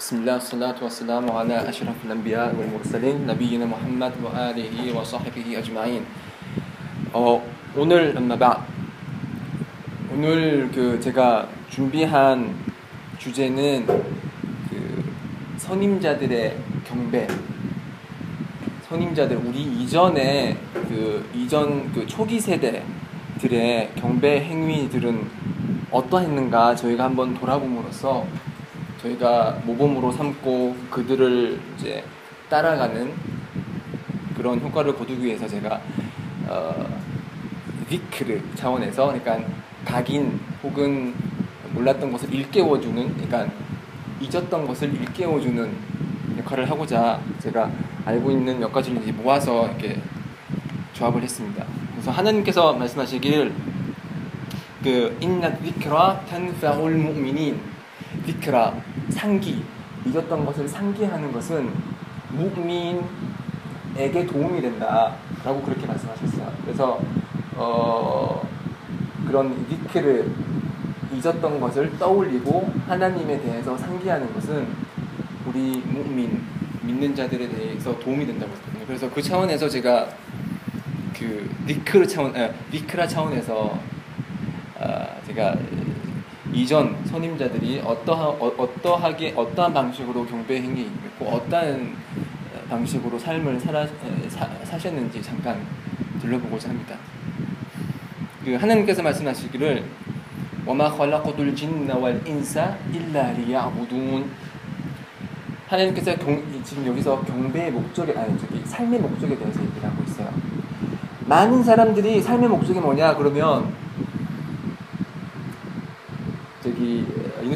بسم الله والصلاة والسلام على أشرف الأنبياء والمرسلين نبينا محمد وآله وصحبه أجمعين. 어, 오늘 엄마바 오늘 그 제가 준비한 주제는 그 선임자들의 경배. 선임자들 우리 이전에 그 이전 그 초기 세대들의 경배 행위들은 어떠했는가 저희가 한번 돌아봄으로써 저희가 모범으로 삼고 그들을 이제 따라가는 그런 효과를 거두기 위해서 제가 어, 위크르 차원에서 그러니까 각인 혹은 몰랐던 것을 일깨워주는 그러니까 잊었던 것을 일깨워주는 역할을 하고자 제가 알고 있는 몇 가지를 모아서 이렇게 조합을 했습니다. 그래서 하나님께서 말씀하시기를 그 인나 위크라 텐파울 무미닌 비크라 상기 잊었던 것을 상기하는 것은 무민에게 도움이 된다라고 그렇게 말씀하셨어요. 그래서 어, 그런 비크를 잊었던 것을 떠올리고 하나님에 대해서 상기하는 것은 우리 무민 믿는 자들에 대해서 도움이 된다고 했거든요. 그래서 그 차원에서 제가 그 니크르 차원, 아, 니크라 차원에서 아, 제가 이전 선임자들이 어떠하, 어, 어떠하게 어떠한 방식으로 경배 행위 있고 어떠한 방식으로 삶을 살아, 사, 사셨는지 잠깐 들려보고자 합니다. 그 하나님께서 말씀하시기를 وما خلقت الجن والإنس إلا ليعبدون 하나님께서 경, 지금 여기서 경배의 목적에 아니 저기 삶의 목적에 대해서 얘기를 하고 있어요. 많은 사람들이 삶의 목적이 뭐냐 그러면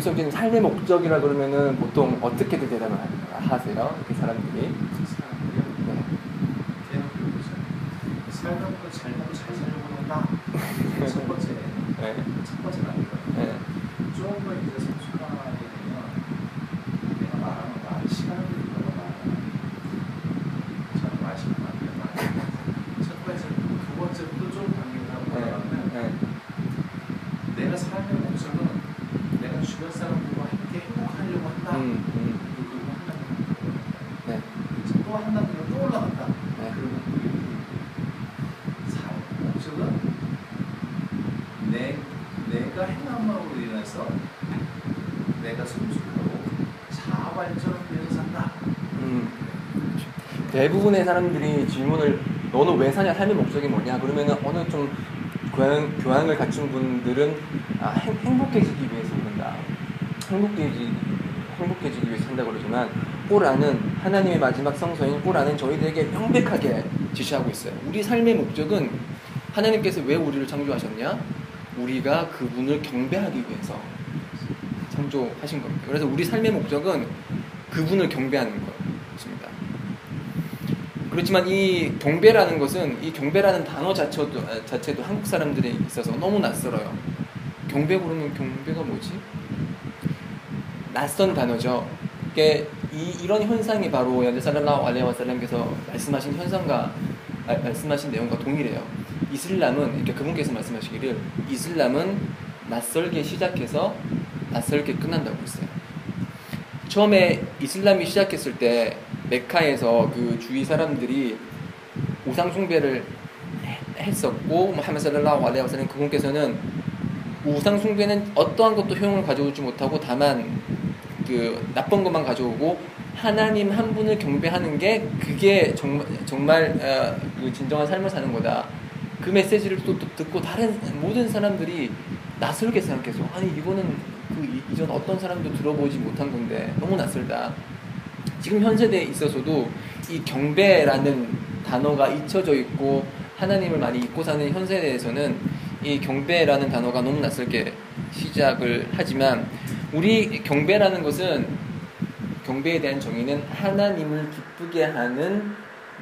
윤석진 삶의 목적이라 그러면은 보통 어떻게들 대답을 하세요? 그 사람들이 네. 살고 잘 먹고 잘 살려고 한다. 첫 번째. 네. 첫 번째는 아니고요. 네. 조금 더 이제 성숙하게 되면 내가 말하는 말이 시간을 들이고 말하는 저는 말 시간 안 돼요. 첫 번째, 두 번째부터 좀 단계를 하고 네. 내가 삶의 목적은 주변 사람들과 함께 행복하려고 한다. 음, 음. 그리고. 네. 또 한다는 또 올라간다. 네. 그러면 그게 삶 목적은 내 내가 행함으로 인해서 내가 성숙하고 자아 발전을 위해서 산다. 음. 대부분의 사람들이 질문을 너는 왜 사냐 삶의 목적이 뭐냐 그러면은 어느 좀 교양, 교양을 갖춘 분들은 아, 행, 행복해지기 위해서 행복해지, 행복해지기 위해서 산다고 그러지만 꼬라는 하나님의 마지막 성서인 꼬라는 저희들에게 명백하게 지시하고 있어요 우리 삶의 목적은 하나님께서 왜 우리를 창조하셨냐 우리가 그분을 경배하기 위해서 창조하신 겁니다 그래서 우리 삶의 목적은 그분을 경배하는 것입니다 그렇지만 이 경배라는 것은 이 경배라는 단어 자체도, 아, 자체도 한국 사람들에 있어서 너무 낯설어요. 경배 그러면 경배가 뭐지? 낯선 단어죠. 이게 이, 이런 현상이 바로 연대 살랄라hu 알레이 와살람께서 말씀하신 현상과 아, 말씀하신 내용과 동일해요. 이슬람은 이렇게 그분께서 말씀하시기를 이슬람은 낯설게 시작해서 낯설게 끝난다고 했어요. 처음에 이슬람이 시작했을 때 메카에서 그 주위 사람들이 우상 숭배를 했었고 무하메드 살랄라hu 알레이 와살람 그분께서는 우상 숭배는 어떠한 것도 효용을 가져오지 못하고 다만 그 나쁜 것만 가져오고 하나님 한 분을 경배하는 게 그게 정말 정말 어, 그 진정한 삶을 사는 거다. 그 메시지를 또, 또 듣고 다른 모든 사람들이 낯설게 생각해서 아니 이거는 그 이전 어떤 사람도 들어보지 못한 건데 너무 낯설다. 지금 현 세대에 있어서도 이 경배라는 단어가 잊혀져 있고 하나님을 많이 잊고 사는 현 세대에서는 이 경배라는 단어가 너무 낯설게 시작을 하지만 우리 경배라는 것은 경배에 대한 정의는 하나님을 기쁘게 하는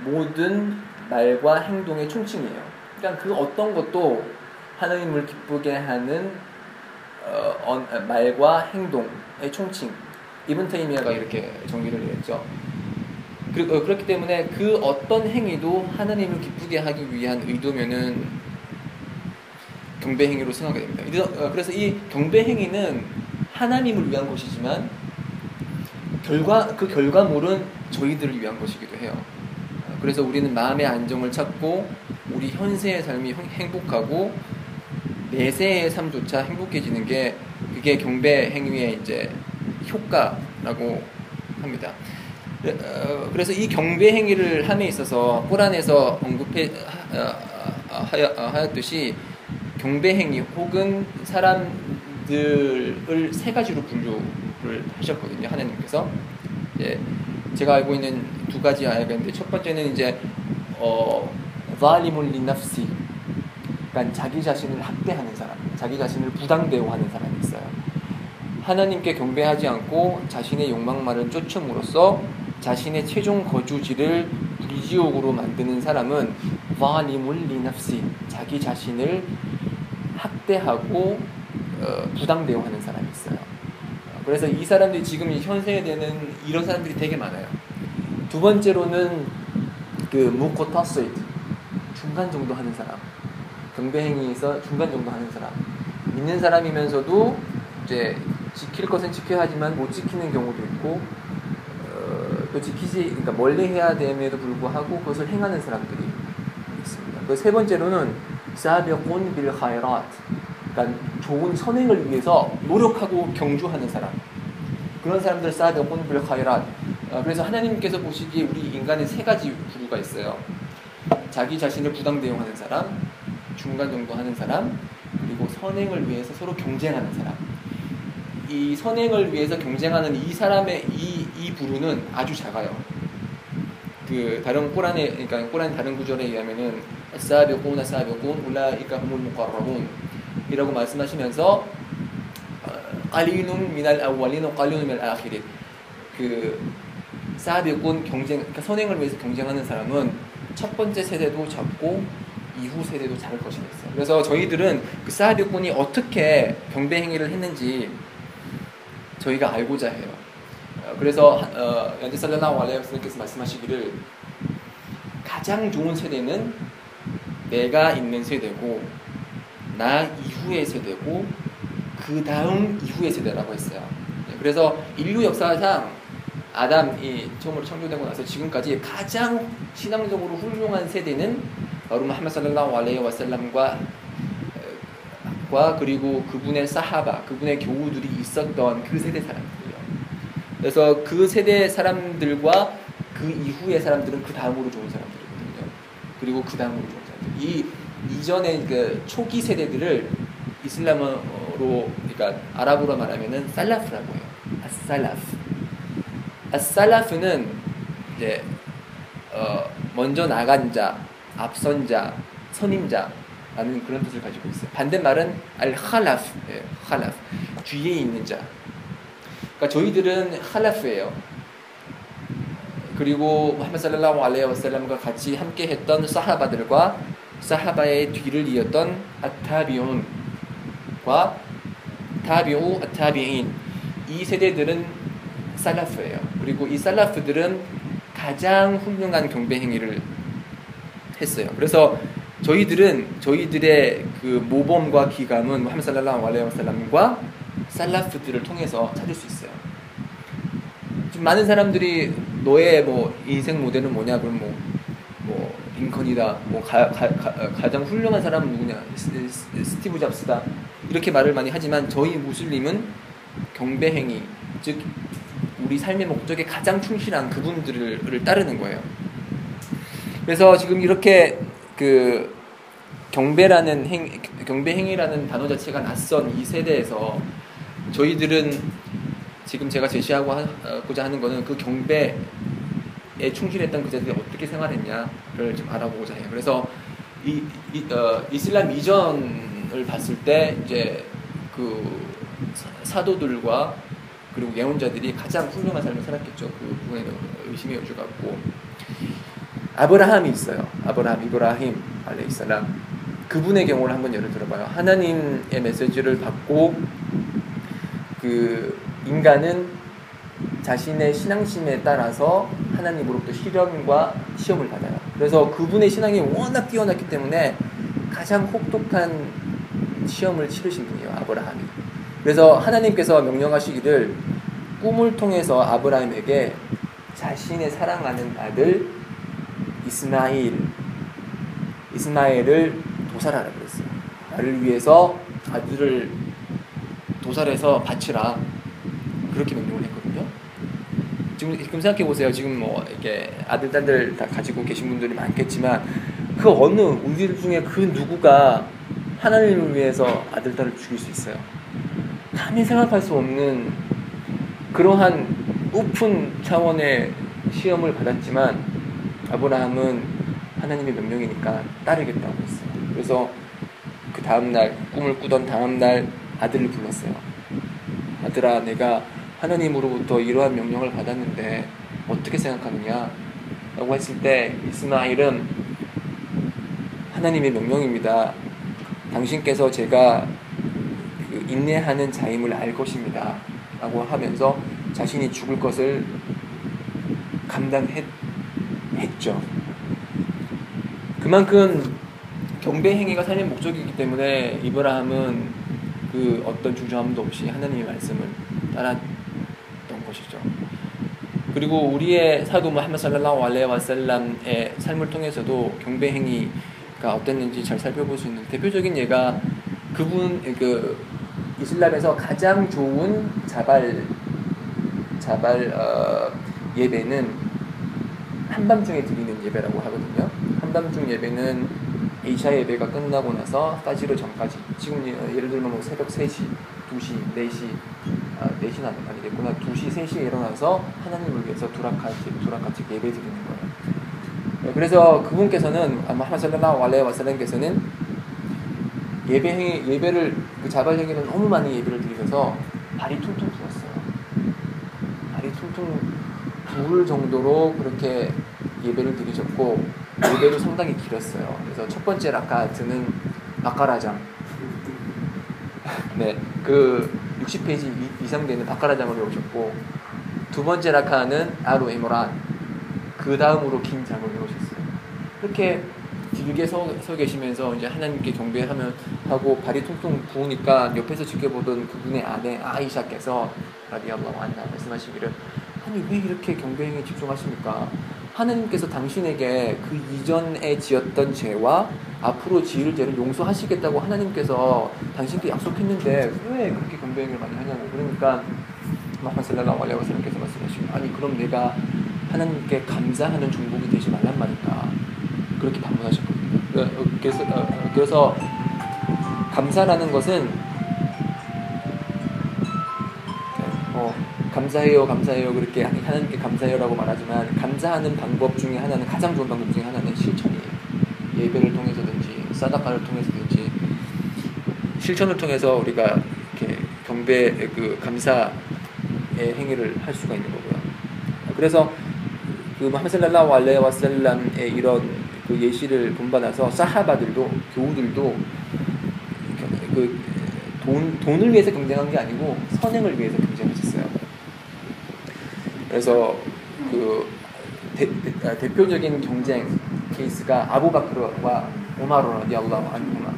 모든 말과 행동의 총칭이에요. 그러니까 그 어떤 것도 하나님을 기쁘게 하는 어, 어, 말과 행동의 총칭. 이븐 테이미아가 이렇게 정의를 했죠. 그, 어, 그렇기 때문에 그 어떤 행위도 하나님을 기쁘게 하기 위한 의도면은 경배 행위로 승하게 됩니다. 그래서, 어, 그래서 이 경배 행위는 하나님을 위한 것이지만 결과 그 결과물은 저희들을 위한 것이기도 해요. 어, 그래서 우리는 마음의 안정을 찾고 우리 현세의 삶이 행- 행복하고 내세의 삶조차 행복해지는 게 그게 경배 행위의 이제 효과라고 합니다. 어, 그래서 이 경배 행위를 함에 있어서 꼬란에서 언급해 하- 어, 어, 하였듯이 경배 행위 혹은 사람 들을 세 가지로 분류를 하셨거든요. 하나님께서 이제 제가 알고 있는 두 가지 있는데 첫 번째는 이제 어 자리문 리납시 그러니까 자기 자신을 학대하는 사람, 자기 자신을 부당 대우하는 사람이 있어요. 하나님께 경배하지 않고 자신의 욕망만을 쫓음으로써 자신의 최종 거주지를 불지옥으로 만드는 사람은 와리물 리납시 자기 자신을 학대하고 어, 부당 대우하는 사람이 있어요. 어, 그래서 이 사람들이 지금 이 현세에 되는 이런 사람들이 되게 많아요. 두 번째로는 그 무코타스이트 중간 정도 하는 사람, 경배 행위에서 중간 정도 하는 사람, 믿는 사람이면서도 이제 지킬 것은 지켜야 하지만 못 지키는 경우도 있고 어, 또 지키지 그러니까 멀리 해야 됨에도 불구하고 그것을 행하는 사람들이 있습니다. 그 세 번째로는 사비꾼 빌 카이랏 그러니까 좋은 선행을 위해서 노력하고 경주하는 사람 그런 사람들 빌 카이랏 어, 그래서 하나님께서 보시기에 우리 인간의 세 가지 부류가 있어요. 자기 자신을 부당 대용하는 사람, 중간 정도 하는 사람, 그리고 선행을 위해서 서로 경쟁하는 사람. 이 선행을 위해서 경쟁하는 이 사람의 이, 이 부류는 아주 작아요. 그 다른 꼬란에 그러니까 꼬란 다른 구절에 의하면은 사비꾼 사비꾼 울라이까 humul muqarrabun 이라고 말씀하시면서 minal awwalin wa qalilun minal akhirin 그 사비꾼 경쟁 그러니까 선행을 위해서 경쟁하는 사람은 첫 번째 세대도 잡고 이후 세대도 잡을 것이겠어요. 그래서 저희들은 그 사비꾼이 어떻게 경배 행위를 했는지 저희가 알고자 해요. 어, 그래서 어, 연재 알레이 와살lam께서 말씀하시기를 가장 좋은 세대는 내가 있는 세대고 나 이후의 세대고 그 다음 이후의 세대라고 했어요. 네, 그래서 인류 역사상 아담이 처음으로 창조되고 나서 지금까지 가장 신앙적으로 훌륭한 세대는 바로 무함마드 살랄라hu 알레이 와살람과 과 그리고 그분의 사하바, 그분의 교우들이 있었던 그 세대 사람들이에요. 그래서 그 세대 사람들과 그 이후의 사람들은 그 다음으로 좋은 사람들이거든요. 그리고 그 다음으로 좋은 사람들. 이 이전의 그 초기 세대들을 이슬람어로 그러니까 아랍어로 말하면은 살라프라고 해요. 아살라프. 아살라프는 이제 어 먼저 나간 자, 앞선 자, 선임자 라는 그런 뜻을 가지고 있어요. 반대말은 알칼라프, 예, 칼라프, 뒤에 있는 자. 그러니까 저희들은 칼라프예요. 그리고 살랄라hu 알레이 와살람과 같이 함께 했던 사하바들과 사하바의 뒤를 이었던 아타비온과 타비우 아타비인 이 세대들은 살라프예요. 그리고 이 살라프들은 가장 훌륭한 경배 행위를 했어요. 그래서 저희들은 저희들의 그 모범과 기감은 무함마드 살랄라hu 알레이 와살람과 살라프들을 통해서 찾을 수 있어요. 지금 많은 사람들이 너의 뭐 인생 모델은 뭐냐 그럼 뭐, 뭐 링컨이다 뭐 가, 가, 가, 장 훌륭한 사람은 누구냐 스, 스, 스티브 잡스다 이렇게 말을 많이 하지만 저희 무슬림은 경배 행위 즉 우리 삶의 목적에 가장 충실한 그분들을 따르는 거예요. 그래서 지금 이렇게 그 경배라는 행 경배 행위라는 단어 자체가 낯선 이 세대에서 저희들은 지금 제가 제시하고자 하는 거는 그 경배에 충실했던 그 자들이 어떻게 생활했냐를 좀 알아보고자 해요. 그래서 이, 이 어, 이슬람 이전을 봤을 때 이제 그 사도들과 그리고 예언자들이 가장 훌륭한 삶을 살았겠죠. 그 부분에 의심의 여지가 없고 아브라함이 있어요. 아브라함 이브라힘 알레이살람 그분의 경우를 한번 예를 들어봐요. 하나님의 메시지를 받고 그 인간은 자신의 신앙심에 따라서 하나님으로부터 시련과 시험을 받아요. 그래서 그분의 신앙이 워낙 뛰어났기 때문에 가장 혹독한 시험을 치르신 분이에요. 아브라함이. 그래서 하나님께서 명령하시기를 꿈을 통해서 아브라함에게 자신의 사랑하는 아들 이스마일 이스마엘을 도살하라 그랬어요. 나를 위해서 아들을 도살해서 바치라 그렇게 했거든요. 지금, 지금 생각해 보세요. 지금 뭐 이렇게 아들 딸들 다 가지고 계신 분들이 많겠지만 그 어느 우리들 중에 그 누구가 하나님을 위해서 아들 딸을 죽일 수 있어요. 감히 생각할 수 없는 그러한 오픈 차원의 시험을 받았지만 아브라함은 하나님의 명령이니까 따르겠다고 했어요. 그래서 그 다음날 꿈을 꾸던 다음날 아들을 불렀어요. 아들아 내가 하나님으로부터 이러한 명령을 받았는데 어떻게 생각하느냐? 라고 했을 때 이스마일은 하나님의 명령입니다. 당신께서 제가 그 인내하는 자임을 알 것입니다. 라고 하면서 자신이 죽을 것을 감당했죠. 그만큼 경배 행위가 삶의 목적이기 때문에 이브라함은 그 어떤 주저함도 없이 하나님의 말씀을 것이죠. 그리고 우리의 사도 무함마드 살랄라hu 알레 와살람의 삶을 통해서도 경배 행위가 어땠는지 잘 살펴볼 수 있는 대표적인 예가 그분 그 이슬람에서 가장 좋은 자발 자발 어, 예배는 한밤중에 드리는 예배라고 하거든요. 한밤중 예배는 이샤 예배가 끝나고 나서 까지르 전까지 지금 예를 들면 뭐 새벽 3시, 2시, 4시 아, 4시는 아니 됐구나 2시, 3시에 일어나서 하나님을 위해서 두라카치, 두라카치 예배 드리는 거예요. 그래서 그분께서는 아마 하마살라라 알레 와살람께서는 예배 행위 예배를 그 자발 행위는 너무 많이 예배를 드리셔서 발이 퉁퉁 부었어요. 발이 퉁퉁 부을 정도로 그렇게 예배를 드리셨고 예배도 상당히 길었어요. 그래서 첫 번째 라카트는 바카라장. 네, 그 60페이지 이상 되는 바카라장을 배우셨고 두 번째 라카는 아루 에모란. 그 다음으로 긴 장을 배우셨어요. 그렇게 길게 서, 서 계시면서 이제 하나님께 경배하면 하고 발이 퉁퉁 부으니까 옆에서 지켜보던 그분의 아내 아이샤께서 라디알라hu 안나 말씀하시기를 아니 왜 이렇게 경배행에 집중하십니까? 하나님께서 당신에게 그 이전에 지었던 죄와 앞으로 지을 죄를 용서하시겠다고 하나님께서 당신께 약속했는데 왜 그렇게 경배행을 많이 하냐고. 그러니까 마하마 살랄라hu 알레이 와살람께서 말씀하시고 아니 그럼 내가 하나님께 감사하는 종복이 되지 말란 말인가? 그렇게 반문하셨거든요. 어, 그래서, 어, 그래서 감사라는 것은 감사해요, 감사해요 그렇게 하나님께 감사해요라고 말하지만 감사하는 방법 중에 하나는 가장 좋은 방법 중에 하나는 실천이에요. 예배를 통해서든지 사다카를 통해서든지 실천을 통해서 우리가 이렇게 경배 그 감사의 행위를 할 수가 있는 거고요. 그래서 그 무함살랄라hu 알레 와살람의 이런 그 예시를 본받아서 사하바들도 교우들도 그 돈, 돈을 위해서 경쟁한 게 아니고 선행을 위해서 경쟁했었어요. 그래서 그 대, 대, 표적인 경쟁 케이스가 아부바크르와 오마르 라디 알라후 안후마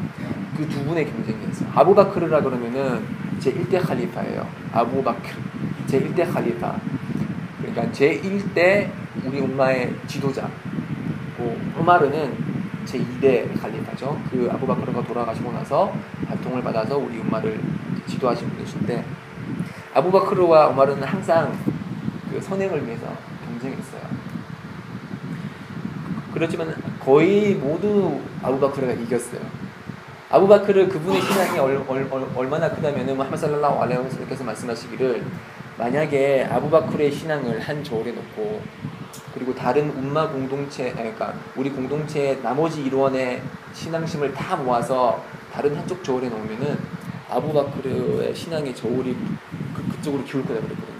그 두 분의 경쟁이었어요. 아부바크르라 그러면은 제 1대 칼리파예요. 아부바크르 제 1대 칼리파. 그러니까 제 1대 우리 엄마의 지도자. 오마르는 제 2대 칼리파죠. 그 아부바크르가 돌아가시고 나서 바통을 받아서 우리 엄마를 지도하신 분이신데 아부바크르와 오마르는 항상 그 선행을 위해서 경쟁했어요. 그렇지만 거의 모두 아부바크르가 이겼어요. 아부바크르 그분의 신앙이 얼, 얼, 얼 마나 크다면은 무함 살랄라hu 알레이 와살께서 말씀하시기를 만약에 아부바크르의 신앙을 한 저울에 놓고 그리고 다른 um마 공동체 그러니까 우리 공동체의 나머지 일원의 신앙심을 다 모아서 다른 한쪽 저울에 놓으면은 아부바크르의 신앙의 저울이 그, 그쪽으로 기울 거다 그랬거든요.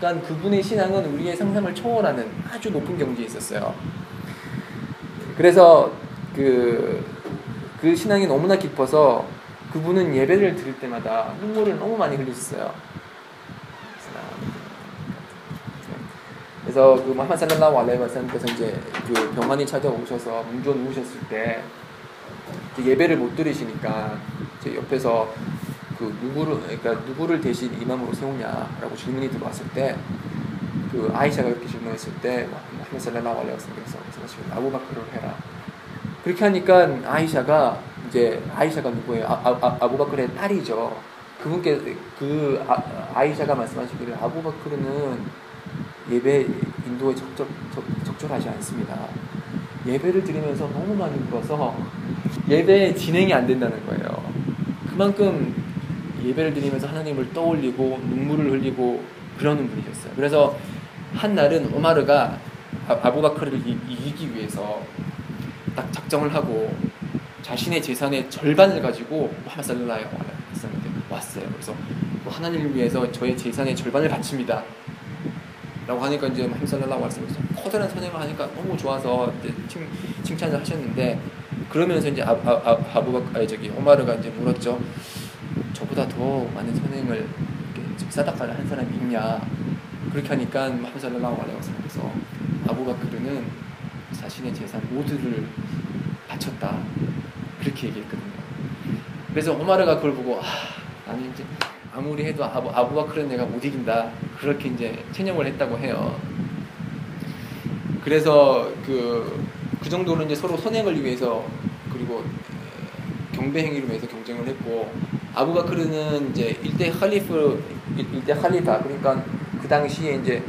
그러니까 그분의 신앙은 우리의 상상을 초월하는 아주 높은 경지에 있었어요. 그래서 그, 그 신앙이 너무나 깊어서 그분은 예배를 드릴 때마다 눈물을 너무 많이 흘리셨어요. 그래서 그 무함마드 살랄라hu 알레이 와살람께서 이제 그 병환이 찾아오셔서 뭉져 누우셨을 때 예배를 못 드리시니까 제 옆에서 그 누구를 그러니까 누구를 대신 이맘으로 세우냐라고 질문이 들어왔을 때 그 아이샤가 이렇게 질문했을 때 알레이히 와살lam께서 아부바크를 해라. 그렇게 하니까 아이샤가 이제 아이샤가 누구예요? 아, 아, 아 부바크의 딸이죠. 그분께 그 아, 이샤가 말씀하시기를 아부바크르는 예배 인도에 적절, 적, 적 절하지 않습니다. 예배를 드리면서 너무 많이 울어서 예배 진행이 안 된다는 거예요. 그만큼 예배를 드리면서 하나님을 떠올리고 눈물을 흘리고 그러는 분이셨어요. 그래서 한 날은 오마르가 아, 부바크를 이기기 위해서 딱 작정을 하고 자신의 재산의 절반을 가지고 무함 살라라에 왔어요. 그래서 뭐 하나님을 위해서 저의 재산의 절반을 바칩니다. 라고 하니까 이제 무함 살라라고 말씀해서 커다란 선행을 하니까 너무 좋아서 칭, 칭찬을 하셨는데 그러면서 이제 아, 아, 아, 아부가 아니 저기 오마르가 이제 물었죠. 저보다 더 많은 선행을 사다카를 한 사람이 있냐? 그렇게 하니까 무함 살라라고 말해서 아부바크르는 자신의 재산 모두를 바쳤다. 그렇게 얘기했거든요. 그래서 오마르가 그걸 보고 아, 나는 이제 아무리 해도 아부, 아부바크르는 내가 못 이긴다. 그렇게 이제 체념을 했다고 해요. 그래서 그, 그 정도로 이제 서로 선행을 위해서 그리고 경배 행위를 위해서 경쟁을 했고 아부바크르는 이제 일대 칼리프 일대 칼리파 그러니까 그 당시에 이제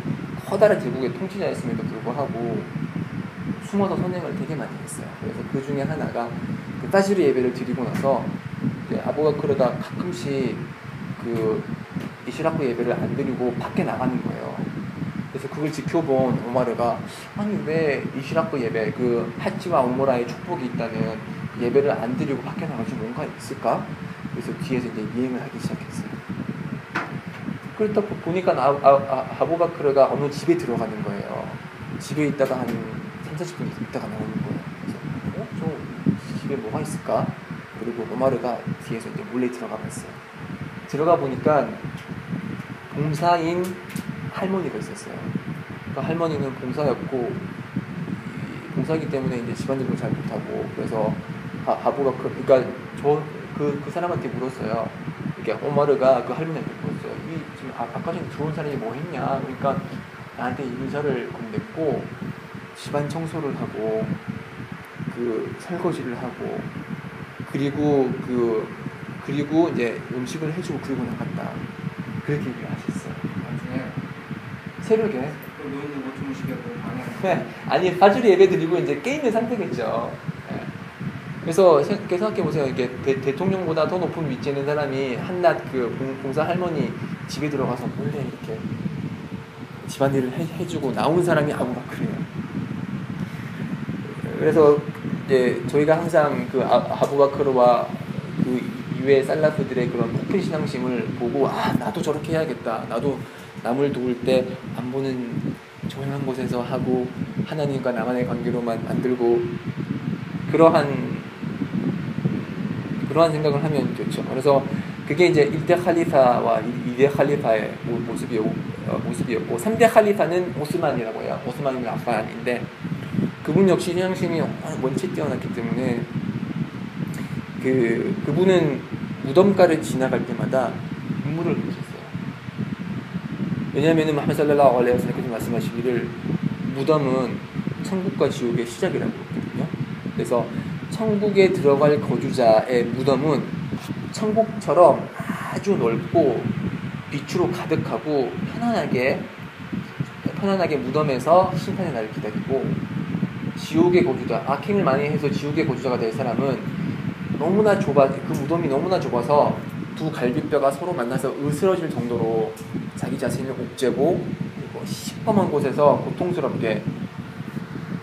커다란 제국의 통치자였음에도 불구하고 숨어서 선행을 되게 많이 했어요. 그래서 그 중에 하나가 그 따시르 예배를 드리고 나서 아부바크르가 가끔씩 그 이시라크 예배를 안 드리고 밖에 나가는 거예요. 그래서 그걸 지켜본 오마르가 아니 왜 이시라크 예배 그 하치와 오모라의 축복이 있다는 예배를 안 드리고 밖에 나가지 뭔가 있을까? 그래서 뒤에서 이제 이행을 하기 시작했어요. 그렇다 보니까 아, 아, 아, 부바크르가 어느 집에 들어가는 거예요. 집에 있다가 한 3, 40분 있다가 나오는 거예요. 그래서 어? 저 집에 뭐가 있을까? 그리고 오마르가 뒤에서 이제 몰래 들어가봤어요. 들어가 보니까 봉사인 할머니가 있었어요. 그 할머니는 봉사였고 봉사기 때문에 이제 집안일을 잘 못하고 그래서 아, 바보가 그, 그러니까 저 그 그 사람한테 물었어요. 이게 오마르가 그 할머니한테 물었어요. 이 지금 아, 아까 전에 들어온 사람이 뭐 했냐? 그러니까 나한테 인사를 건넸고 집안 청소를 하고 그 설거지를 하고 그리고 그 그리고 이제 음식을 해주고 그리고 나갔다. 그렇게 얘기를 하셨어요. 나중에 새벽에. 노인들 못 주무시겠고 방해. 네. 아니 파주리 예배 드리고 이제 게임의 상태겠죠. 네. 그래서 생각해 보세요. 이게 대, 통령보다 더 높은 위치에 있는 사람이 한낱 그 봉사 할머니 집에 들어가서 몰래 이렇게 집안일을 해, 해주고 나온 사람이 아부바크래요. 그래서 이제 저희가 항상 그 아, 아부바크르와 그 이외의 살라프들의 그런 높은 신앙심을 보고 아 나도 저렇게 해야겠다. 나도 남을 도울 때 안 보는 조용한 곳에서 하고 하나님과 나만의 관계로만 만들고 그러한 그러한 생각을 하면 좋죠. 그래서 그게 이제 1대 칼리파와 2대 칼리파의 모습이었고, 어, 모습이었고 3대 칼리파는 오스만이라고 해요. 오스만 이 아빠인데 그분 역시 신앙심이 원체 뛰어났기 때문에 그 그분은 무덤가를 지나갈 때마다 눈물을 흘리셨어요. 왜냐하면 무함 살랄라hu 알레이 와살람께서 말씀하시기를 무덤은 천국과 지옥의 시작이라고 했거든요. 그래서 천국에 들어갈 거주자의 무덤은 천국처럼 아주 넓고 빛으로 가득하고 편안하게 편안하게 무덤에서 심판의 날을 기다리고 지옥의 거주자 악행을 많이 해서 지옥의 거주자가 될 사람은 너무나 좁아 그 무덤이 너무나 좁아서 두 갈비뼈가 서로 만나서 으스러질 정도로 자기 자신을 옥죄고 시퍼먼 곳에서 고통스럽게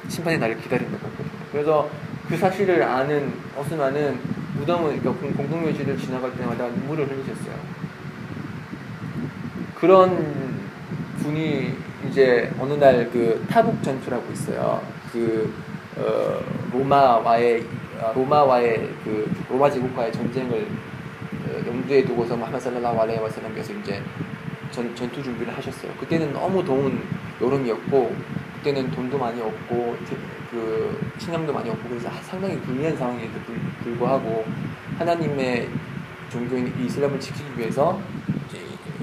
심판의 날을 기다린다고 했거든요. 그래서 그 사실을 아는 어스만은 무덤을 그러니까 공동묘지를 지나갈 때마다 눈물을 흘리셨어요. 그런 분이 이제 어느 날 그 타북 전투라고 있어요. 그 어, 로마와의 아, 로마와의 그 로마 제국과의 전쟁을 어, 염두에 두고서 마하마 살랄라hu 알레이 와살람께서 이제 전, 전투 준비를 하셨어요. 그때는 너무 더운 여름이었고 그때는 돈도 많이 없고 그 식량도 많이 없고 그래서 상당히 불리한 상황에도 불구하고 하나님의 종교인 이슬람을 지키기 위해서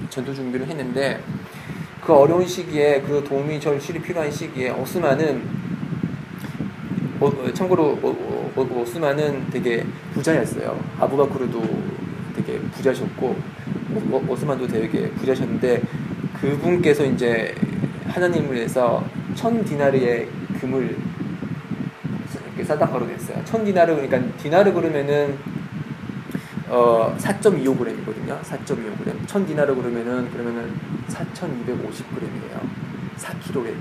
전투 준비를 했는데 그 어려운 시기에 그 도움이 절실히 필요한 시기에 오스만은 어, 어, 참고로 어, 어, 오스만은 되게 부자였어요. 아부바크르도 되게 부자셨고 오스만도 되게 부자셨는데 그분께서 이제 하나님을 위해서 천 디나르의 금을 사다가로 냈어요. 천 디나르 그러니까 디나르 그러면은 어 4.25g이거든요. 4.25g. 천 디나르 그러면은 그러면은 4,250g이에요. 4kg.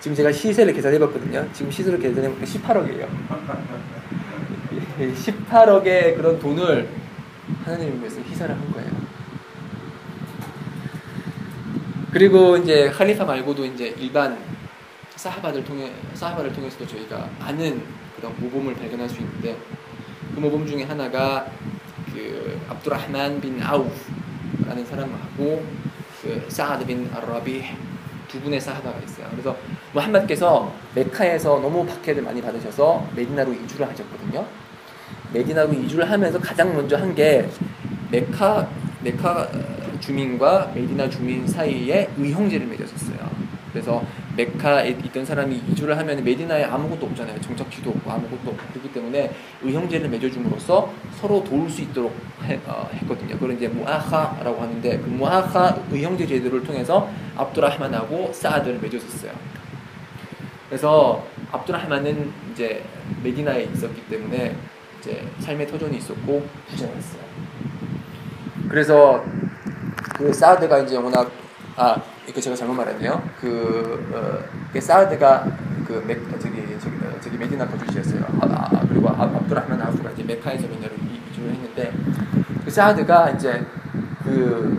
지금 제가 시세를 계산해봤거든요. 지금 시세를 계산해보니까 18억이에요. 18억의 그런 돈을 하나님을 위해서 희생을 한 거예요. 그리고 이제 할리파 말고도 이제 일반 사하바들 통해 사하바를 통해서도 저희가 많은 그런 모범을 발견할 수 있는데 그 모범 중에 하나가 그 압두라흐만 빈 아우프라는 사람하고 그 사하드 빈 아라비 두 분의 사하바가 있어요. 그래서 무함마드께서 메카에서 너무 박해를 많이 받으셔서 메디나로 이주를 하셨거든요. 메디나로 이주를 하면서 가장 먼저 한 게 메카 메카 주민과 메디나 주민 사이에 의형제를 맺었었어요. 그래서 메카에 있던 사람이 이주를 하면 메디나에 아무것도 없잖아요. 정착지도 없고 아무것도 없고 그렇기 때문에 의형제를 맺어줌으로써 서로 도울 수 있도록 해, 어, 했거든요. 그걸 이제 무아하라고 하는데 그 무아하 의형제 제도를 통해서 압두라하만하고 사드를 맺었었어요. 그래서 압두라하만은 이제 메디나에 있었기 때문에 이제 삶의 터전이 있었고 부자였어요. 그래서 그 사드가 이제 워낙 아 이거 제가 잘못 말했네요. 그, 어, 사드가 그 메, 저기 저기 어, 저기 메디나 거주지였어요. 아, 아, 그리고 아, 압두라흐만 아프가 이제 메카에서 메디나로 이주를 했는데 그 사드가 이제 그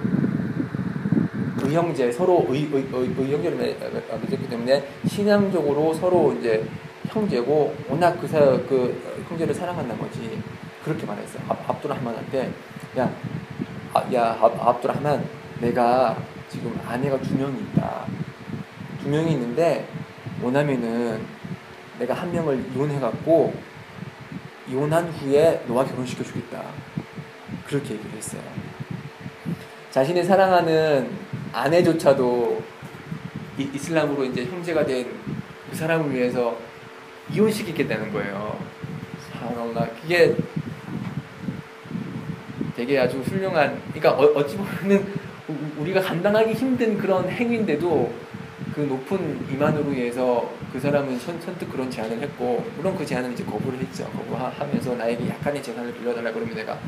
의형제 서로 의, 의, 의, 의형제를 맺었기 때문에 신앙적으로 서로 이제 형제고 워낙 그, 사, 그 형제를 사랑한 나머지 그렇게 말했어요. 압, 압두라흐만한테 야, 아, 야 압, 압두라흐만 내가 지금 아내가 두 명이 있다. 두 명이 있는데 원하면은 내가 한 명을 이혼해갖고 이혼한 후에 너와 결혼시켜 주겠다. 그렇게 얘기를 했어요. 자신의 사랑하는 아내조차도 이, 이슬람으로 이제 형제가 된 그 사람을 위해서 이혼시키겠다는 거예요. 사랑나 그게 되게 아주 훌륭한. 그러니까 어, 찌 보면은 우리가 감당하기 힘든 그런 행위인데도 그 높은 이만으로 인해서 그 사람은 선, 선뜻 그런 제안을 했고 물론 그 제안은 이제 거부를 했죠. 거부하면서 나에게 약간의 재산을 빌려달라 그러면 내가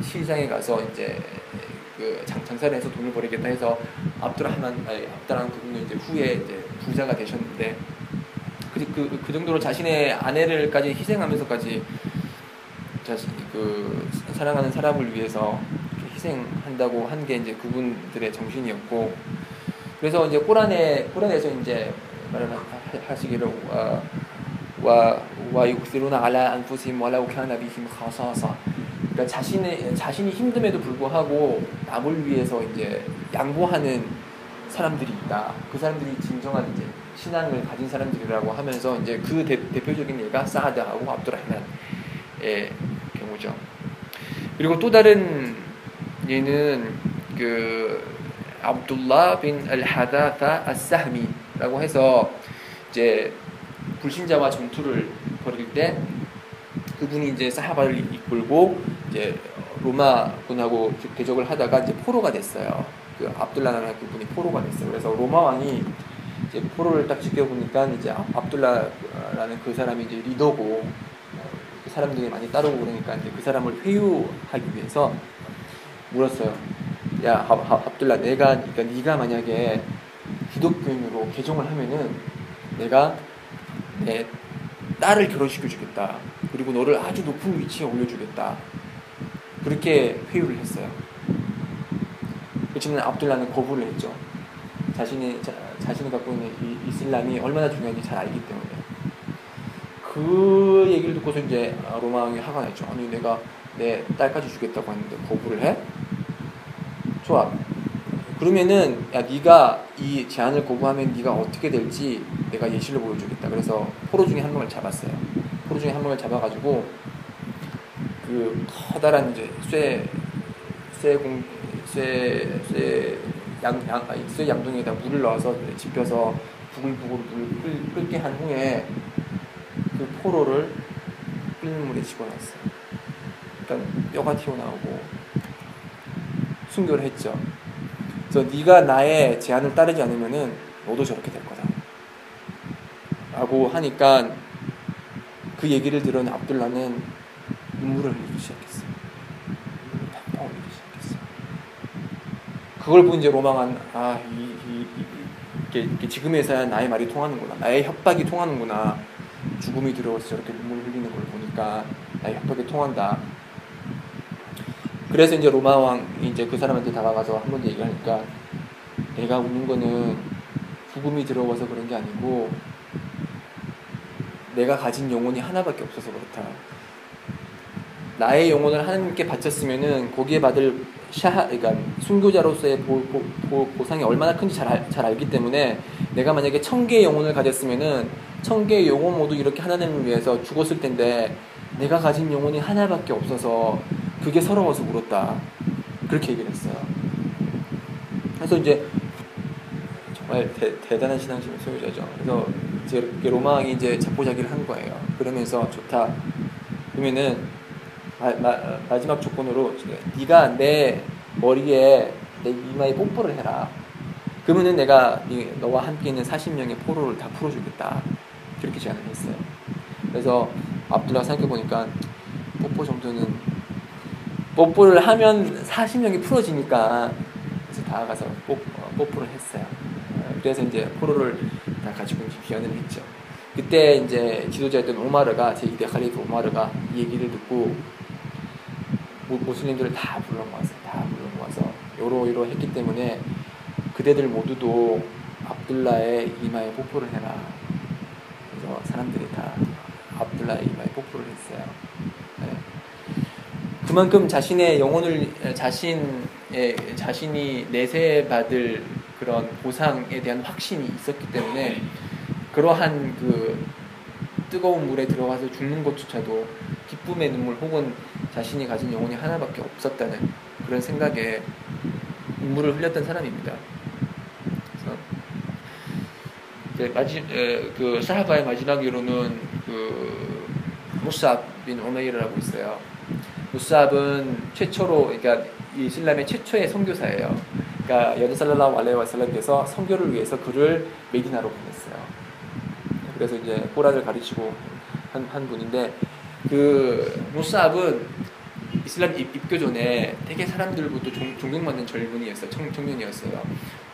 시장에 가서 이제 그 장, 장사를 해서 돈을 벌이겠다 해서 아니 압다라는 그분은 이제 후에 이제 부자가 되셨는데 그, 그, 그 정도로 자신의 아내를까지 희생하면서까지 자신 그 사랑하는 사람을 위해서 희생한다고 한 게 이제 그분들의 정신이었고 그래서 이제 꼬란에 꼬란에서 이제 말을 하시기를 와와 육시루나 알라 안푸심 와라우 캬나 비힘 카사사 그러니까 자신의 자신이 힘듦에도 불구하고 남을 위해서 이제 양보하는 사람들이 있다. 그 사람들이 진정한 이제 신앙을 가진 사람들이라고 하면서 이제 그 대, 표적인 예가 사하드하고 압두라흐만의 경우죠. 그리고 또 다른 얘는 그 압둘라 빈 알하다타 아사미라고 해서 이제 불신자와 전투를 벌일 때 그분이 이제 사하바를 이끌고 이제 로마군하고 대적을 하다가 이제 포로가 됐어요. 그 압둘라라는 그분이 포로가 됐어요. 그래서 로마 왕이 이제 포로를 딱 지켜보니까 이제 압둘라라는 그 사람이 이제 리더고 그 사람들이 많이 따르고 그러니까 이제 그 사람을 회유하기 위해서 물었어요. 야, 압둘라, 내가, 그러니까 네가 만약에 기독교인으로 개종을 하면은 내가 내 딸을 결혼시켜 주겠다. 그리고 너를 아주 높은 위치에 올려주겠다. 그렇게 회유를 했어요. 그렇지만 압둘라는 거부를 했죠. 자신이 자, 자신이 갖고 있는 이 이슬람이 얼마나 중요한지 잘 알기 때문에 그 얘기를 듣고서 이제 로마 왕이 화가 났죠. 아니 내가 내 딸까지 주겠다고 하는데 거부를 해? 좋아. 그러면은 야 네가 이 제안을 거부하면 네가 어떻게 될지 내가 예시를 보여주겠다. 그래서 포로 중에 한 명을 잡았어요. 포로 중에 한 명을 잡아가지고 그 커다란 이제 쇠 쇠쇠쇠양 양, 아니, 쇠 양동이에다 물을 넣어서 집혀서 부글부글 물을 끓, 게 한 후에 그 포로를 끓는 물에 집어넣었어요. 그러니까 뼈가 튀어나오고 순교를 했죠. 그래서 네가 나의 제안을 따르지 않으면은 너도 저렇게 될 거다. 라고 하니까 그 얘기를 들은 압둘라는 눈물을 흘리기 시작했어요. 펑펑 흘리기 시작했어요. 그걸 본 이제 로망한 아, 이, 이, 이, 이게, 지금에서야 나의 말이 통하는구나. 나의 협박이 통하는구나. 죽음이 들어와서 저렇게 눈물 흘리는 걸 보니까 나의 협박이 통한다. 그래서 이제 로마 왕이 이제 그 사람한테 다가가서 한번더 얘기하니까 내가 우는 거는 죽음이 들어와서 그런 게 아니고 내가 가진 영혼이 하나밖에 없어서 그렇다. 나의 영혼을 하나님께 바쳤으면은 거기에 받을 샤, 그러니까 순교자로서의 보, 보, 보 상이 얼마나 큰지 잘, 알, 잘 알기 때문에 내가 만약에 천 개의 영혼을 가졌으면은 천 개의 영혼 모두 이렇게 하나님을 위해서 죽었을 텐데 내가 가진 영혼이 하나밖에 없어서 그게 서러워서 울었다. 그렇게 얘기를 했어요. 그래서 이제 정말 대, 대단한 신앙심의 소유자죠. 그래서 이제 로마왕이 이제 자포자기를 한 거예요. 그러면서 좋다. 그러면은 마, 마, 지막 조건으로 네가 내 머리에 내 이마에 뽀뽀를 해라. 그러면은 내가 너와 함께 있는 40명의 포로를 다 풀어주겠다. 그렇게 제안을 했어요. 그래서 압둘라가 생각해보니까 뽀뽀 정도는 뽀뽀를 하면 40명이 풀어지니까 그래서 다가가서 뽀, 어, 뽀뽀를 했어요. 어, 그래서 이제 포로를 다 가지고 이제 귀환을 했죠. 그때 이제 지도자였던 오마르가 제2대 칼리프 오마르가 이 얘기를 듣고 모슬림들을 다 불러 모았어요. 다 불러 모아서 요로요로 했기 때문에 그대들 모두도 압둘라의 이마에 뽀뽀를 해라. 그래서 사람들이 다 압둘라의 이마에 뽀뽀를 했어요. 네. 그만큼 자신의 영혼을 자신의 자신이 내세 받을 그런 보상에 대한 확신이 있었기 때문에 그러한 그 뜨거운 물에 들어가서 죽는 것조차도 기쁨의 눈물 혹은 자신이 가진 영혼이 하나밖에 없었다는 그런 생각에 눈물을 흘렸던 사람입니다. 그래서 마지, 에, 그 사하바의 마지막 으로는 그 무사압 빈 오메이르라고 있어요. 무사압은 최초로 그러니까 이슬람의 최초의 선교사예요. 그러니까 여드살랄라hu 알레이 와살람께서 선교를 위해서 그를 메디나로 보냈어요. 그래서 이제 꼬라를 가르치고 한, 한 분인데 그 무사압은 이슬람 입, 교 전에 되게 사람들부터 종, 존경받는 젊은이였어요. 청, 청년이었어요.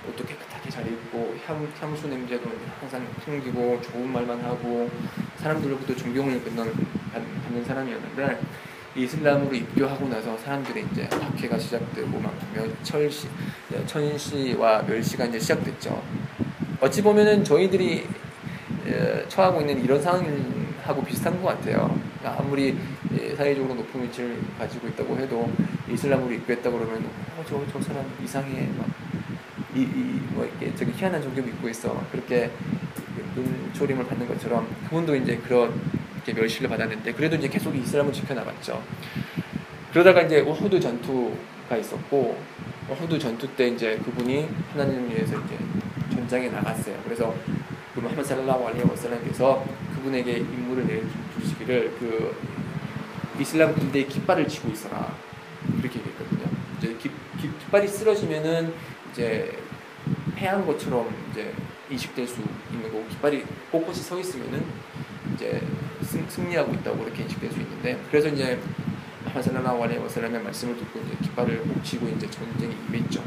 옷도 깨끗하게 잘 입고 향, 향수 냄새도 항상 풍기고 좋은 말만 하고 사람들로부터 존경을 받는, 받는 사람이었는데 이슬람으로 입교하고 나서 사람들이 이제 박해가 시작되고 막 철시, 천시와 멸시가 이제 시작됐죠. 어찌 보면은 저희들이 처하고 있는 이런 상황하고 비슷한 것 같아요. 그러니까 아무리 사회적으로 높은 위치를 가지고 있다고 해도 이슬람으로 입교했다 그러면 어, 저, 저 사람 이상해 막 이, 이, 뭐 이렇게 저기 희한한 종교 믿고 있어 그렇게 눈초림을 받는 것처럼 그분도 이제 그런 이렇게 멸시를 받았는데 그래도 이제 계속 이슬람을 지켜나갔죠. 그러다가 이제 우후드 전투가 있었고 우후드 전투 때 이제 그분이 하나님을 위해서 이제 전장에 나갔어요. 그래서 그 무함마드 살랄라hu 알레이 와살람께서 그분에게 임무를 내주시기를 그 이슬람 군대의 깃발을 쥐고 있어라 그렇게 얘기했거든요. 이제 깃, 깃발이 쓰러지면은 이제 패한 것처럼 이제 인식될 수 있는 거고 깃발이 꼿꼿이 서 있으면은 이제 승, 승리하고 있다고 그렇게 인식될 수 있는데 그래서 이제 알레이 와살람의 말씀을 듣고 이제 깃발을 쥐고 이제 전쟁에 임했죠.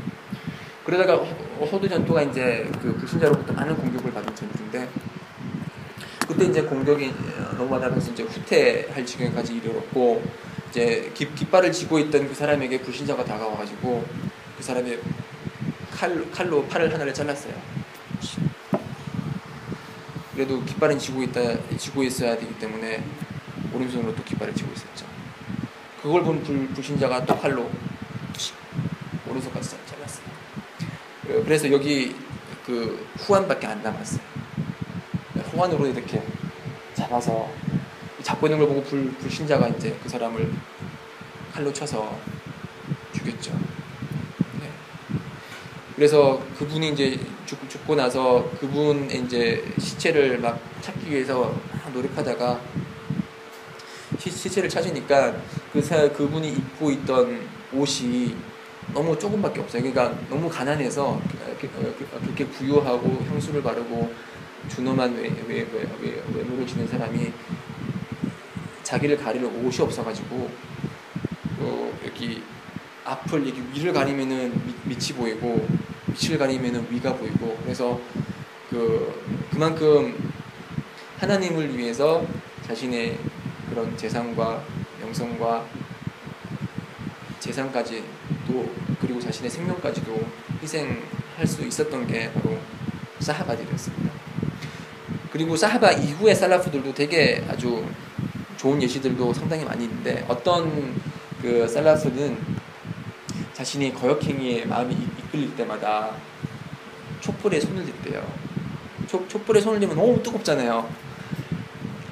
그러다가 호드 전투가 이제 그 불신자로부터 많은 공격을 받은 전투인데 그때 이제 공격이 너무 많아서 이제 후퇴할 지경까지 이르렀고 이제 깃발을 쥐고 있던 그 사람에게 불신자가 다가와가지고 그 사람이 칼, 칼로 팔을 하나를 잘랐어요. 그래도 깃발은 쥐고 있다 쥐고 있어야 되기 때문에 오른손으로 또 깃발을 쥐고 있었죠. 그걸 본 불, 불신자가 또 칼로 오른손까지 그래서 여기 그 후안밖에 안 남았어요. 후안으로 이렇게 잡아서 잡고 있는 걸 보고 불, 불신자가 이제 그 사람을 칼로 쳐서 죽였죠. 그래서 그분이 이제 죽, 죽고 나서 그분 이제 시체를 막 찾기 위해서 막 노력하다가 시, 시체를 찾으니까 그 사, 그분이 입고 있던 옷이 너무 조금밖에 없어요. 그러니까 너무 가난해서 그렇게 부유하고 향수를 바르고 준엄한 외모를 지닌 사람이 자기를 가리는 옷이 없어가지고 어, 여기 앞을 이렇게 위를 가리면은 밑, 이 보이고 밑을 가리면은 위가 보이고 그래서 그 그만큼 하나님을 위해서 자신의 그런 재산과 명성과 재산까지 또 그리고 자신의 생명까지도 희생할 수 있었던 게 바로 사하바들이었습니다. 그리고 사하바 이후의 살라프들도 되게 아주 좋은 예시들도 상당히 많이 있는데 어떤 그 살라프는 자신이 거역행위에 마음이 이끌릴 때마다 촛불에 손을 댔대요. 촛, 촛불에 손을 대면 너무 뜨겁잖아요.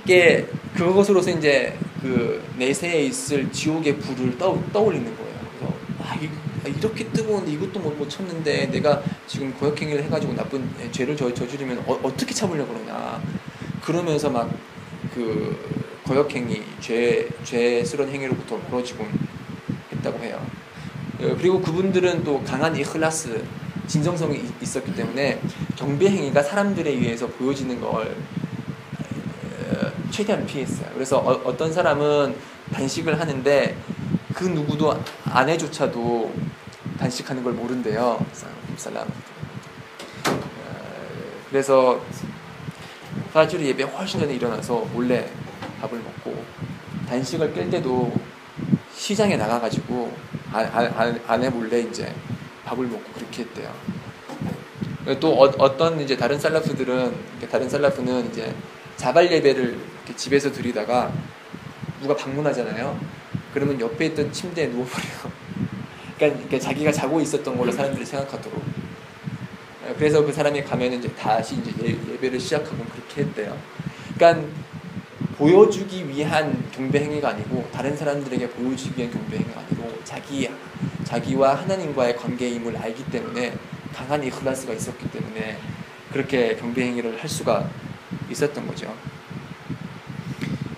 이게 그것으로서 이제 그 내세에 있을 지옥의 불을 떠, 떠올리는 거예요. 그래서 아, 이, 아, 이렇게 뜨거운데 이것도 못, 못 참는데 내가 지금 거역행위를 해가지고 나쁜 죄를 저, 저지르면 어, 떻게 참으려고 그러냐. 그러면서 막 그 거역행위, 죄, 죄스러운 행위로부터 멀어지곤 했다고 해요. 어, 그리고 그분들은 또 강한 이클라스, 진정성이 있었기 때문에 경배 행위가 사람들에 의해서 보여지는 걸 최대한 피했어요. 그래서 어, 떤 사람은 단식을 하는데 그 누구도 아내조차도 단식하는 걸 모른대요. 그래서 파주리 예배 훨씬 전에 일어나서 몰래 밥을 먹고 단식을 깰 때도 시장에 나가가지고 아내 몰래 이제 밥을 먹고 그렇게 했대요. 또 어, 떤 이제 다른 살라프들은 다른 살라프는 이제 자발 예배를 집에서 드리다가 누가 방문하잖아요. 그러면 옆에 있던 침대에 누워버려요. 그러니까, 자기가 자고 있었던 걸로 사람들이 생각하도록. 그래서 그 사람이 가면 이제 다시 이제 예, 배를 시작하고 그렇게 했대요. 그러니까 보여주기 위한 경배 행위가 아니고 다른 사람들에게 보여주기 위한 경배 행위가 아니고 자기 자기와 하나님과의 관계임을 알기 때문에 강한 이클라스가 있었기 때문에 그렇게 경배 행위를 할 수가 있었던 거죠.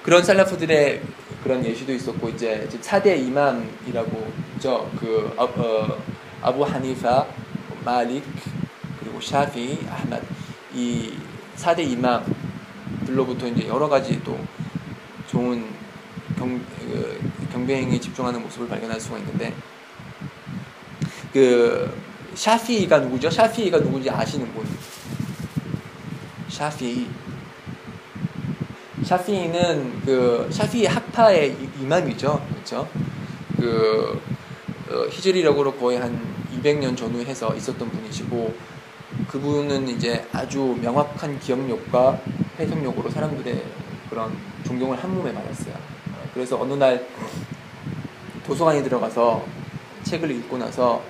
그런 살라프들의 그런 예시도 있었고 이제 4대 이맘이라고 있죠. 그 어, 어, 아부 하니파, 마릭 그리고 샤피, 아흐맛 이 4대 이맘 들로부터 이제 여러 가지 또 좋은 경, 그, 경배행에 집중하는 모습을 발견할 수가 있는데 그 샤피가 누구죠? 샤피가 누구인지 아시는 분? 샤피 샤피는 그 샤피 학파의 이맘이죠, 그렇죠? 그 어, 히즈리력으로 거의 한 200년 전후에 해서 있었던 분이시고 그분은 이제 아주 명확한 기억력과 해석력으로 사람들의 그런 존경을 한 몸에 받았어요. 그래서 어느 날 도서관에 들어가서 책을 읽고 나서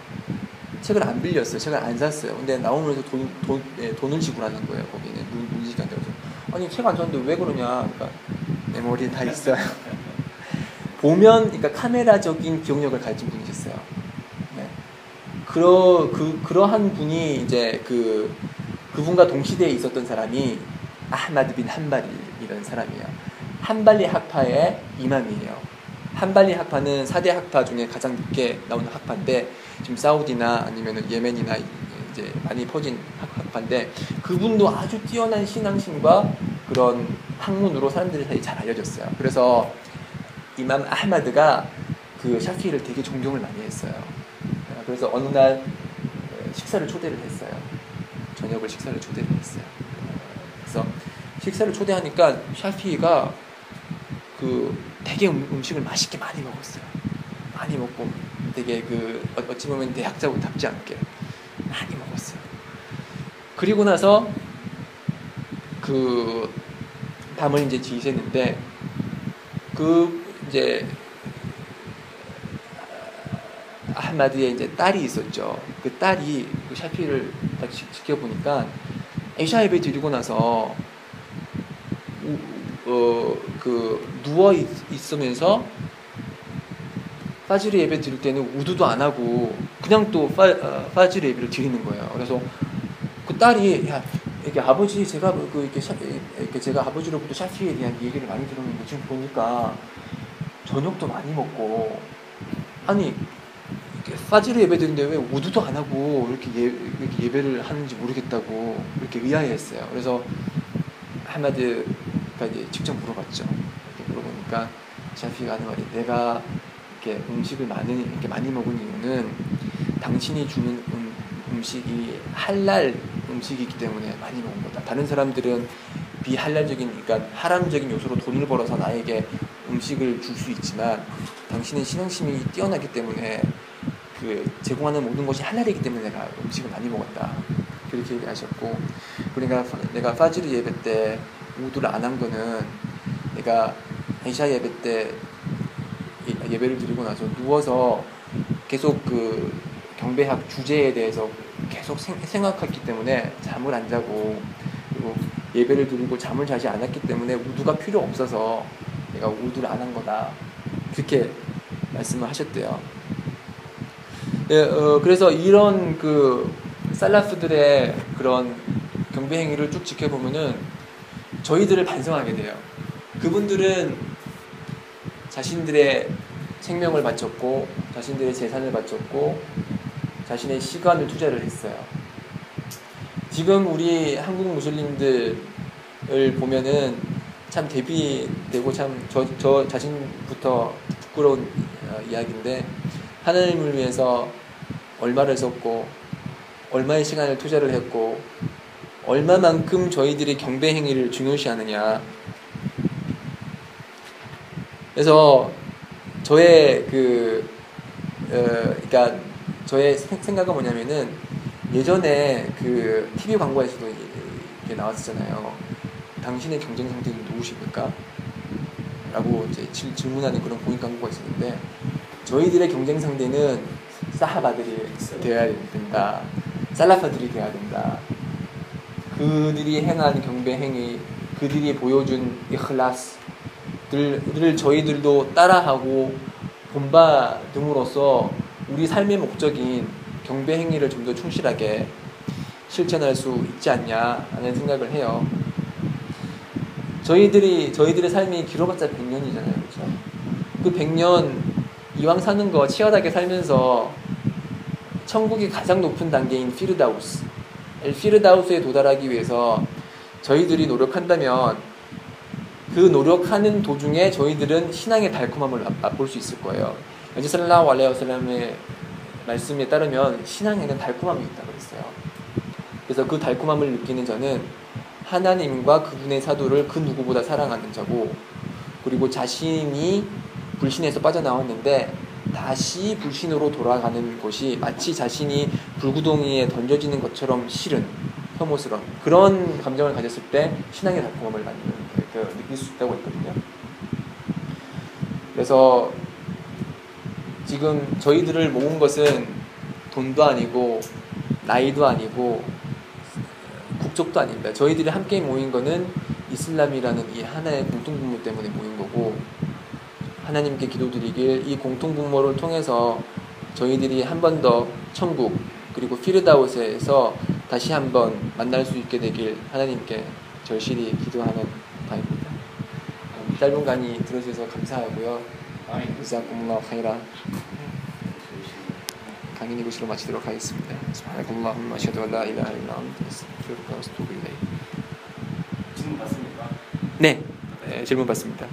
책을 안 빌렸어요. 책을 안 샀어요. 근데 나오면서 돈, 돈, 네, 돈을 지불하는 거예요. 거기는 문지기한 데서. 아니 책 안 샀는데 왜 그러냐. 그러니까 내 머리에 다 있어요. 보면 그러니까 카메라적인 기억력을 가진 분이셨어요. 네. 그러 그 그러한 분이 이제 그 그분과 동시대에 있었던 사람이 아흐마드 빈 한발이라는 사람이에요. 한발리 학파의 이맘이에요. 한발리 학파는 4대 학파 중에 가장 늦게 나온 학파인데 지금 사우디나 아니면 예멘이나 이제 많이 퍼진 학파인데 그분도 아주 뛰어난 신앙심과 그런 학문으로 사람들이 사이에 잘 알려졌어요. 그래서 이맘 아흐마드가 그 샤피를 되게 존경을 많이 했어요. 그래서 어느 날 식사를 초대를 했어요. 저녁을 식사를 초대를 했어요. 그래서 식사를 초대하니까 샤피가 그 되게 음, 음식을 맛있게 많이 먹었어요. 많이 먹고 되게 그 어, 어찌 보면 대학자고답지 않게 많이 먹었어요. 그리고 나서 그 밤을 이제 지새는데 그 이제 아마드의 이제 딸이 있었죠. 그 딸이 그 샤피를 딱 지켜보니까 에샤 예배 드리고 나서 어, 그 누워 있, 으면서 파지르 예배 드릴 때는 우두도 안 하고 그냥 또 파, 어, 파지르 예배를 드리는 거예요. 그래서 그 딸이 야 이게 아버지 제가 뭐그 이렇게, 샤, 이렇게 제가 아버지로부터 샤피에 대한 얘기를 많이 들었는데 지금 보니까 저녁도 많이 먹고 아니 이렇게 파지르 예배 드리는데 왜 우두도 안 하고 이렇게, 예, 이렇게 예배를 하는지 모르겠다고 이렇게 의아해했어요. 그래서 하마드가 이제 직접 물어봤죠. 물어보니까 샤피가 하는 말이 내가 이렇게 음식을 많이 이렇게 많이 먹은 이유는 당신이 주는 음, 음식이 할랄 음식이기 때문에 많이 먹은 거다. 다른 사람들은 비할랄적인 그러니까 하람적인 요소로 돈을 벌어서 나에게 음식을 줄 수 있지만 당신은 신앙심이 뛰어나기 때문에 그 제공하는 모든 것이 할랄이기 때문에 내가 음식을 많이 먹었다. 그렇게 얘기하셨고 그러니까 내가 파지르 예배 때 우두를 안 한 거는 내가 이샤 예배 때 예배를 드리고 나서 누워서 계속 그 경배학 주제에 대해서 계속 생, 생각했기 때문에 잠을 안 자고 그리고 예배를 드리고 잠을 자지 않았기 때문에 우두가 필요 없어서 내가 우두를 안 한 거다 그렇게 말씀을 하셨대요. 네, 어, 그래서 이런 그 살라프들의 그런 경배 행위를 쭉 지켜보면은 저희들을 반성하게 돼요. 그분들은 자신들의 생명을 바쳤고 자신들의 재산을 바쳤고 자신의 시간을 투자를 했어요. 지금 우리 한국 무슬림들을 보면은 참 대비되고 참 저 저 자신부터 부끄러운 어, 이야기인데 하나님을 위해서 얼마를 썼고 얼마의 시간을 투자를 했고 얼마만큼 저희들이 경배 행위를 중요시하느냐. 그래서 저의 그 어, 그러니까 저의 생각은 뭐냐면은 예전에 그 TV 광고에서도 이렇게 나왔었잖아요. 당신의 경쟁 상대는 누구십니까? 라고 이제 질문하는 그런 공익 광고가 있었는데 저희들의 경쟁 상대는 사하바들이 되어야 된다. 살라파들이 되어야 된다. 그들이 행한 경배 행위, 그들이 보여준 이클라스들을 저희들도 따라하고 본받음으로써 우리 삶의 목적인 경배 행위를 좀 더 충실하게 실천할 수 있지 않냐 하는 생각을 해요. 저희들이 저희들의 삶이 길어봤자 100년이잖아요. 그렇죠? 그 100년 이왕 사는 거 치열하게 살면서 천국이 가장 높은 단계인 피르다우스 엘 피르다우스에 도달하기 위해서 저희들이 노력한다면 그 노력하는 도중에 저희들은 신앙의 달콤함을 맛볼 수 있을 거예요. 여지 살라우 알레오살람의 말씀에 따르면 신앙에는 달콤함이 있다고 그랬어요. 그래서 그 달콤함을 느끼는 저는 하나님과 그분의 사도를 그 누구보다 사랑하는 자고 그리고 자신이 불신에서 빠져나왔는데 다시 불신으로 돌아가는 것이 마치 자신이 불구덩이에 던져지는 것처럼 싫은 혐오스러운 그런 감정을 가졌을 때 신앙의 달콤함을 만드는 그 느낄 수 있다고 했거든요. 그래서 지금 저희들을 모은 것은 돈도 아니고 나이도 아니고 국적도 아닙니다. 저희들이 함께 모인 것은 이슬람이라는 이 하나의 공통분모 때문에 모인 거고 하나님께 기도드리길 이 공통분모를 통해서 저희들이 한 번 더 천국 그리고 피르다우스에서 다시 한 번 만날 수 있게 되길 하나님께 절실히 기도하는 바입니다. 짧은 강의 들어주셔서 감사하고요. khairan. 강의 이곳으로 마치도록 하겠습니다. 질문 받습니까? 네, 네 질문 받습니다.